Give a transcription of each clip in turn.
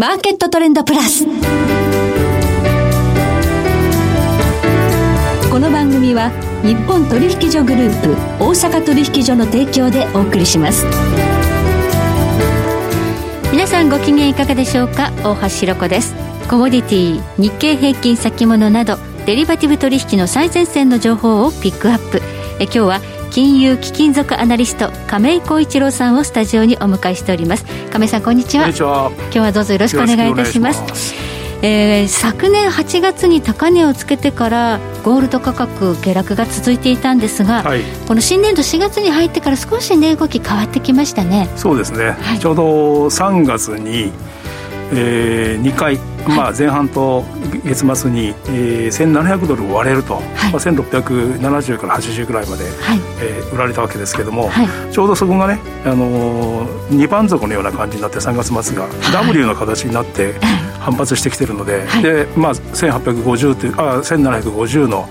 マーケットトレンドプラス。この番組は日本取引所グループ大阪取引所の提供でお送りします。皆さんご機嫌いかがでしょうか？大橋ひろ子です。コモディティ、日経平均先物などデリバティブ取引の最前線の情報をピックアップ。え今日は金融貴金属アナリスト亀井浩一郎さんをスタジオにお迎えしております。亀井さんこんにちは。今日はどうぞよろしくお願いいたします。えー、昨年8月に高値をつけてからゴールド価格下落が続いていたんですが、はい、この新年度4月に入ってから少し値動き変わってきましたね。そうですね、はい、ちょうど3月にえー、2回、まあ、前半と月末に、えー、1700ドルを割れると、はい。まあ、1670から80ぐらいまで、はい。えー、売られたわけですけども、はい、ちょうどそこがね、あのー、2番底のような感じになって3月末が W の形になって反発してきてるので,、でまあ、1850というあ1750の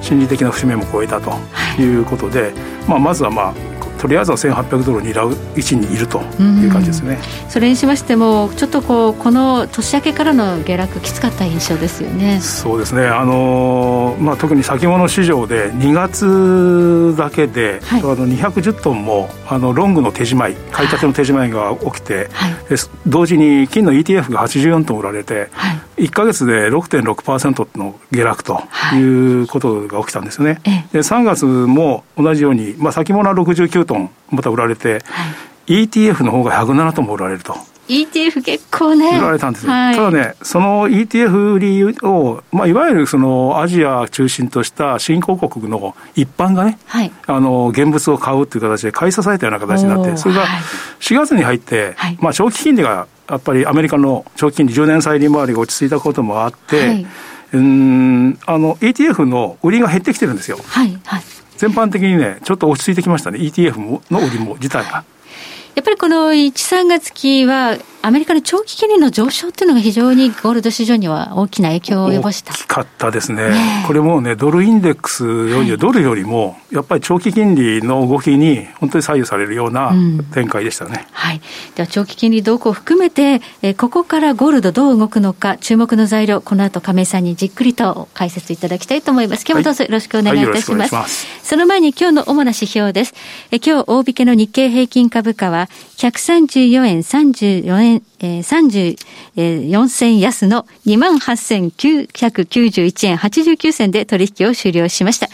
心理的な節目も超えたということで、まあ、まずはまあとりあえずは1800ドル狙う位置にいるという感じですね、それにしましてもちょっとこうこの年明けからの下落きつかった印象ですよね。そうですね。あの、まあ、特に先物市場で2月だけで、はい、あの210トンもあのロングの手仕舞い買いたての手仕舞いが起きて、はい、同時に金の ETF が84トン売られて、はい、1か月で6.6%の下落とい。うことが起きたんですね、はい、で3月も同じように、まあ、先物は69トンまた売られて、はい、ETF の方が107トンも売られると。ETF 結構ね。売られたんですよ。はい、ただね、その ETF 売りを、まあ、いわゆるそのアジア中心とした新興国の一般がね、はい、あの、現物を買うっていう形で買い支えたような形になって、それが4月に入って、はい、まあ、長期金利がやっぱりアメリカの長期金利10年債利回りが落ち着いたこともあって、はい、うんあの ETF の売りが減ってきてるんですよ。はい。はい。全般的にね、ちょっと落ち着いてきましたね、ETF の売りも自体が。やっぱりこの1、3月期は、アメリカの長期金利の上昇っていうのが非常にゴールド市場には大きな影響を及ぼした。大きかったですね。ねこれもね、ドルインデックスより、はい、ドルよりも、やっぱり長期金利の動きに本当に左右されるような展開でしたね。うん、はい。では、長期金利動向を含めて、えここからゴールドどう動くのか、注目の材料、この後亀井さんにじっくりと解説いただきたいと思います。今日もどうぞよろしくお願いいたします。はいはい、ますその前に今日の主な指標です。え今日、大引けの日経平均株価は、134円34円えー、34銭安の28,991円89銭で取引を終了しました。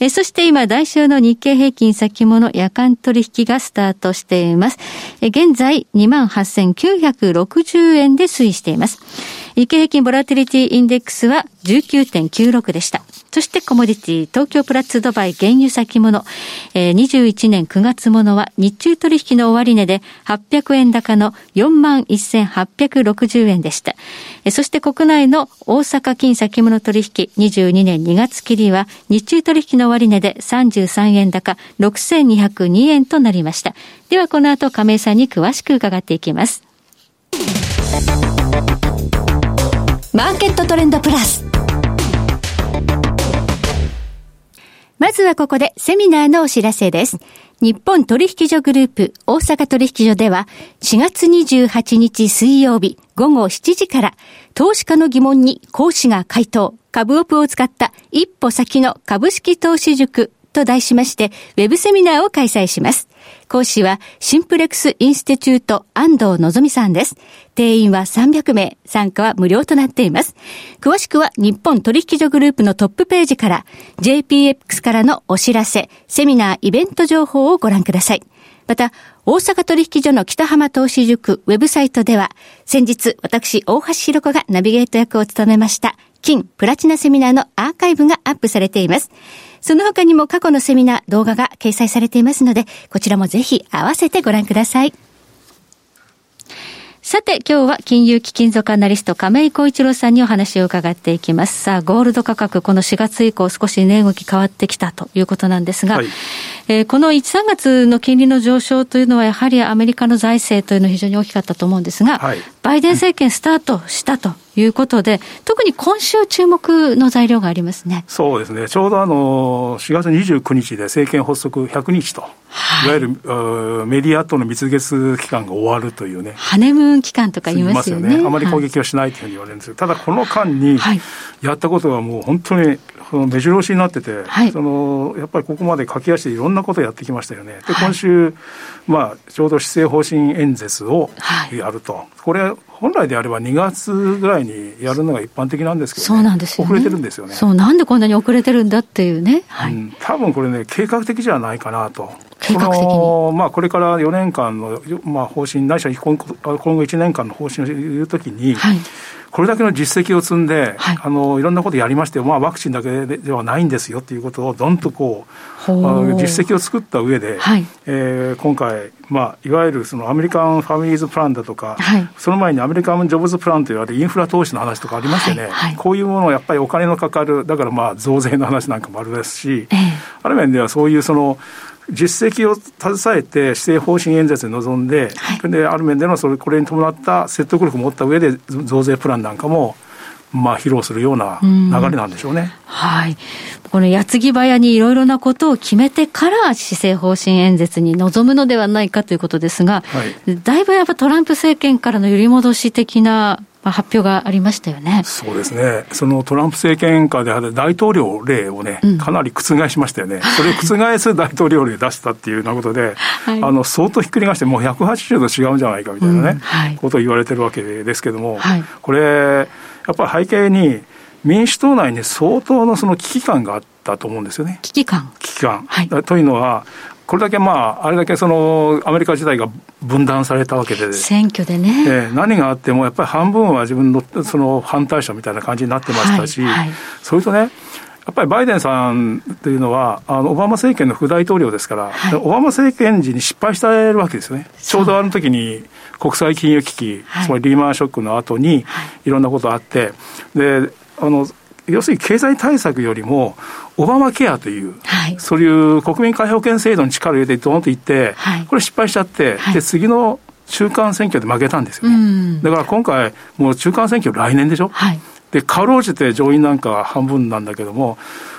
え、そして今、代償の日経平均先物夜間取引がスタートしています。え、現在、28,960円で推移しています。日経平均ボラティリティインデックスは19.96でした。そしてコモディティ、東京プラッツドバイ原油先物、えー、21年9月ものは日中取引の終値で800円高の41,860円でした。そして国内の大阪金先物取引22年2月切りは日中取引の終値で33円高6,202円となりました。ではこの後亀井さんに詳しく伺っていきます。マーケットトレンドプラス。まずはここでセミナーのお知らせです。日本取引所グループ大阪取引所では4月28日水曜日午後7時から投資家の疑問に講師が回答、株オプを使った一歩先の株式投資塾と題しましてウェブセミナーを開催します。講師はシンプレックスインスティチュート安藤のぞみさんです。定員は300名、参加は無料となっています。詳しくは日本取引所グループのトップページから JPX からのお知らせ、セミナー、イベント情報をご覧ください。また、大阪取引所の北浜投資塾ウェブサイトでは、先日私、大橋弘子がナビゲート役を務めました、金プラチナセミナーのアーカイブがアップされています。その他にも過去のセミナー、動画が掲載されていますので、こちらもぜひ合わせてご覧ください。さて、今日は金融貴金属アナリスト亀井浩一郎さんにお話を伺っていきます。さあ、ゴールド価格、この4月以降少し値動き変わってきたということなんですが、はい、えー、この1、3月の金利の上昇というのはやはりアメリカの財政というのは非常に大きかったと思うんですが、はい、バイデン政権スタートしたということで、特に今週注目の材料がありますね。そうですね。ちょうどあの、4月29日で政権発足100日と、はい、いわゆるメディアとの蜜月期間が終わるというね。ハネムーン期間とか言いますよね。よねあまり攻撃をしないというふうに言われるんですけど、はい、ただこの間にやったことはもう本当にその目白押しになってて、はい、そのやっぱりここまで駆け足でいろんなことをやってきましたよね。で、今週、まあ、ちょうど施政方針演説をやると。これ本来であれば2月ぐらいにやるのが一般的なんですけど、ね、そうなんですよ、ね、遅れてるんですよね。そう、なんでこんなに遅れてるんだっていうね。はい、うん、多分これね、計画的じゃないかなと。計画的にまあ、これから4年間の、まあ、方針、ないしは今後1年間の方針を言うときに、はいこれだけの実績を積んで、はい、あのいろんなことやりまして、まあ、ワクチンだけではないんですよということをどんとこう実績を作った上で、はい、えー、今回、まあ、いわゆるそのアメリカンファミリーズプランだとか、はい、その前にアメリカンジョブズプランといわれるインフラ投資の話とかありましてね、はい。はい、こういうものをやっぱりお金のかかる、だからまあ増税の話なんかもあるですし、えー、ある面ではそういうその、実績を携えて施政方針演説に臨んで、はい、である面でのそれこれに伴った説得力を持った上で増税プランなんかもまあ、披露するような流れなんでしょうね。うはい。この矢継ぎ早にいろいろなことを決めてから施政方針演説に臨むのではないかということですが、はい、だいぶやっぱトランプ政権からの揺り戻し的な発表がありましたよね。そうですね。そのトランプ政権下で大統領令をね、かなり覆しましたよね。それを覆す大統領令出したっていうようなことで、はい、あの、相当ひっくり返して、もう180度違うんじゃないかみたいなね、うんはい、ことを言われてるわけですけども、はい、これ、やっぱり背景に、民主党内に相当のその危機感があったと思うんですよね。危機感危機感。はい、というのは、これだけまあ、あれだけそのアメリカ自体が分断されたわけで、選挙でね、えー、何があっても、やっぱり半分は自分のその反対者みたいな感じになってましたし、はいはい、それとね、やっぱりバイデンさんというのは、あのオバマ政権の副大統領ですから、はい、オバマ政権時に失敗してるわけですよね。ちょうどあの時に国際金融危機、つまりリーマンショックの後に、いろんなことあって、で、あの、要するに経済対策よりも、オバマケアという、はい、そういう国民皆保険制度に力を入れて、どーんといって、はい、これ失敗しちゃって、はい、で次の中間選挙で負けたんですよね。だから今回、もう中間選挙来年でしょ？はい、で、かろうじて上院なんか半分なんだけども、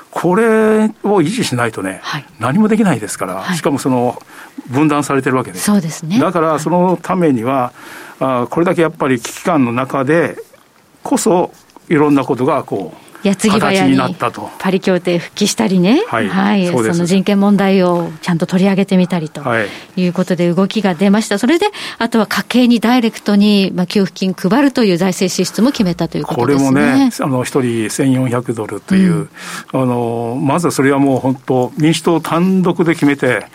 これを維持しないとね、はい、何もできないですから、はい、しかもその分断されてるわけです。そうですね。だからそのためには、あこれだけやっぱり危機感の中でこそ、いろんなことがこう、矢継ぎ早にパリ協定復帰したりね、はい、はい、その人権問題をちゃんと取り上げてみたりとい。うことで動きが出ました。それで、あとは家計にダイレクトにまあ給付金配るという財政支出も決めたということですね。これもね、あの、一人1400ドルという、うん、あの、まずそれはもう本当、民主党単独で決めて、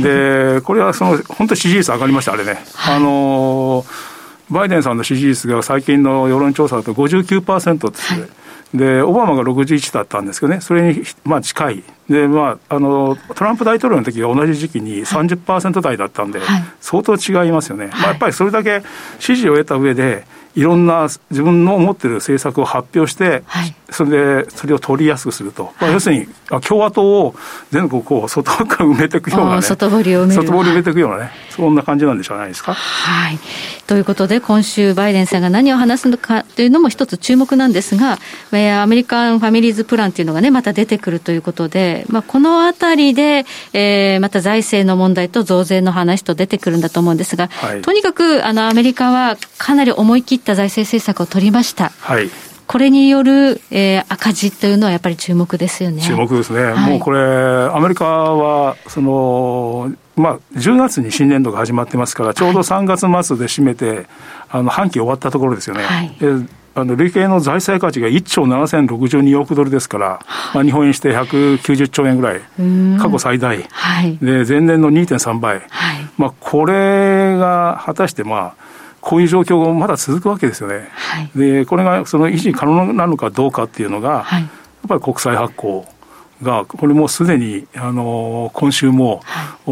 で、これはその、本当支持率上がりました、あれね。はい、あの、バイデンさんの支持率が最近の世論調査だと59%です、はいで、オバマが61だったんですけどね、それに、まあ、近い。で、まあ、あの、トランプ大統領の時は同じ時期に30%台だったんで、はい、相当違いますよね。はい、まあ、やっぱりそれだけ支持を得た上で、いろんな自分の思ってる政策を発表して、はい、それでそれを取りやすくすると、まあ、要するに共和党を全国こう外側から埋めていくような、ね、外堀を埋め外堀を埋めていくようなね、そんな感じなんでしょうないですか？はい、ということで、今週、バイデンさんが何を話すのかというのも一つ注目なんですが、アメリカンファミリーズプランというのがね、また出てくるということで、まあ、このあたりで、えー、また財政の問題と増税の話と出てくるんだと思うんですが、はい、とにかくあのアメリカはかなり思い切った財政政策を取りました。はいこれによる、えー、赤字というのはやっぱり注目ですよね。注目ですね。はい、もうこれ、アメリカは、その、まあ、10月に新年度が始まってますから、ちょうど3月末で締めて、はい、あの、半期終わったところですよね。はい、あの累計の財政価値が1兆7062億ドルですから、まあ、日本円して190兆円ぐらい、過去最大、はい、で前年の2.3倍、はい、まあ、これが果たして、まあ、こういう状況がまだ続くわけですよね。はい、でこれがその維持可能なのかどうかっていうのが、はい、やっぱり国債発行がこれもすでにあの今週も、はい、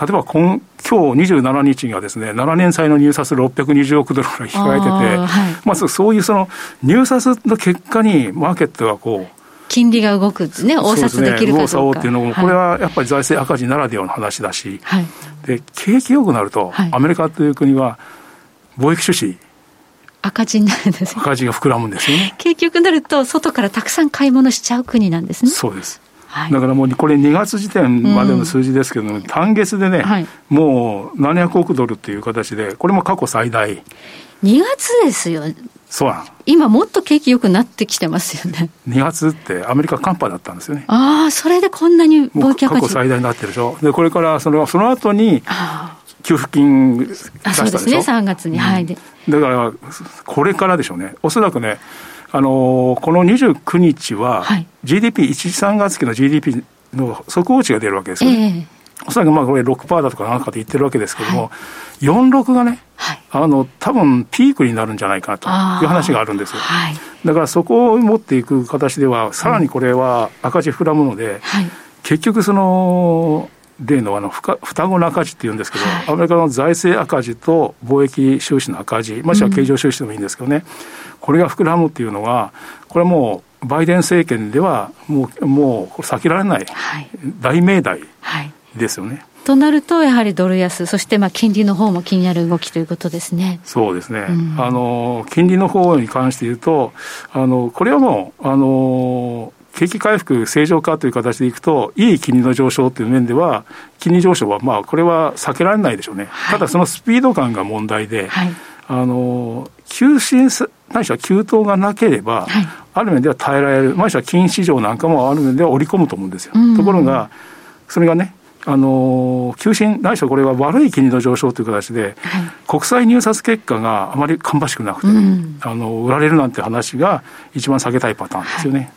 例えば今今日27日がですね7年債の入札620億ドルぐらい控えてて、はい、まずそういうその入札の結果にマーケットがこう金利が動くね、応札できるかどうか。うね、っていうのも、これはやっぱり財政赤字ならではの話だし、はい、で景気良くなると、アメリカという国は、貿易収支、赤字になるんです、赤字が膨らむんですよね。結局なると、外からたくさん買い物しちゃう国なんですね。そうです。はい、だからもうこれ2月時点までの数字ですけど、うん、単月でね、はい、もう700億ドルっていう形で、これも過去最大。2月ですよ。そうなん今もっと景気良くなってきてますよね。2月ってアメリカ寒波だったんですよね。ああ、それでこんなに貿易赤字過去最大になってるでしょ。で、これからそのその後に、給付金出したでしょ。そうですね、3月に。はい。だから、これからでしょうね。おそらくね、あのこの29日は、GDP、1、3月期の GDP の速報値が出るわけですよね。えーおそらくまあこれ6%だとかなんかで言ってるわけですけども、はい、46がね、はい、あの多分ピークになるんじゃないかなという話があるんですよ、はい、だからそこを持っていく形ではさらにこれは赤字膨らむので、はい、結局その例のあの双子の赤字っていうんですけど、はい、アメリカの財政赤字と貿易収支の赤字、ましては経常収支でもいいんですけどね、うん、これが膨らむっていうのは、これはもうバイデン政権ではもう、もう避けられない、大命題ですよね。となると、やはりドル安、そしてまあ金利の方も気になる動きということですね。そうですね。うん、あの金利の方に関して言うと、あのこれはもうあの景気回復正常化という形でいくと、いい金利の上昇という面では、金利上昇は、まあ、これは避けられないでしょうね。はい、ただ、そのスピード感が問題で、はい、あの、急進、ないしは急騰がなければ、はい、ある面では耐えられる、ないしは金市場なんかもある面では織り込むと思うんですよ。ところが、それがね、あの急進、ないしはこれは悪い金利の上昇という形で、はい、国債入札結果があまり芳しくなくて、うん、あの売られるなんて話が一番避けたいパターンですよね。はい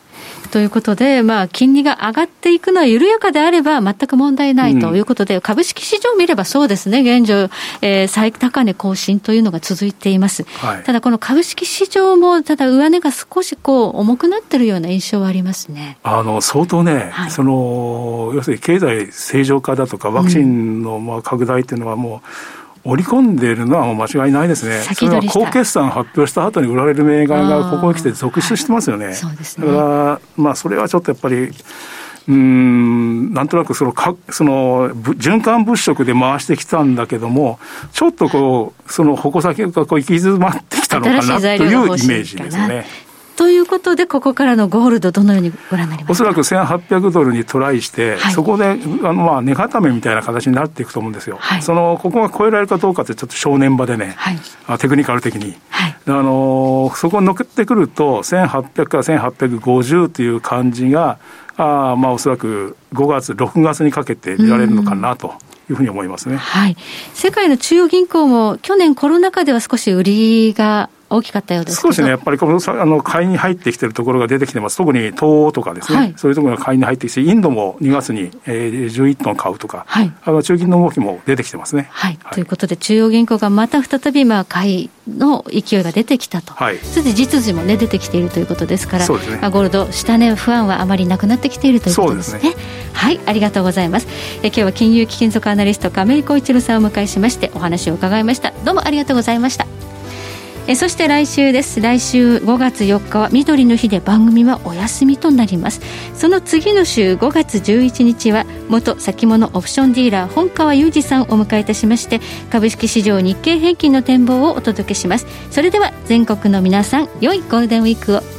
ということで、まあ、金利が上がっていくのは緩やかであれば全く問題ないということで、うん、株式市場を見ればそうですね、現状、えー、最高値更新というのが続いています。はい、ただ、この株式市場も、ただ上値が少しこう重くなってるような印象はありますね。あの、相当ね、はい、その、要するに経済正常化だとか、ワクチンのまあ拡大っていうのはもう、うん織り込んでいるのはもう間違いないですね。それは高決算発表した後に売られる銘柄がここに来て続出してますよね。はい、ね。だから、まあそれはちょっとやっぱり、うん、なんとなくそのか、その、循環物色で回してきたんだけども、ちょっとこう、その矛先がこう行き詰まってきたのかなというイメージですね。ということで、ここからのゴールド、どのようにご覧になりますか？おそらく1800ドルにトライして、はい、そこであのまあ値固めみたいな形になっていくと思うんですよ、はい、そのここが超えられるかどうかって、ちょっと正念場でね、はい、テクニカル的に、あのそこに乗ってくると、1800から1850という感じが、あまあおそらく5月、6月にかけて見られるのかなと。いうふうに思いますね。はい。世界の中央銀行も去年コロナ禍では少し売りが大きかったようです少しね、やっぱりこのあの買いに入ってきてるところが出てきてます、特に東欧とかですね、はい、そういうところが買いに入ってきて、インドも2月に、えー、11トン買うとか、はい、あの中銀の動きも出てきてますね。はい、はい、ということで、中央銀行がまた再びまあ買いの勢いが出てきたと、はい、そして実需も、ね、出てきているということですから、そうですね。まあ、ゴールド、下値不安はあまりなくなってきているということですね。すね。はい、ありがとうございます。え今日は金融貴金属アナリスト亀井浩一郎さんをお迎えしましてお話を伺いました。どうもありがとうございました。えそして来週です。来週5月4日は緑の日で番組はお休みとなります。その次の週5月11日は元先物オプションディーラー本川裕二さんをお迎えいたしまして株式市場日経平均の展望をお届けします。それでは全国の皆さん良いゴールデンウィークを。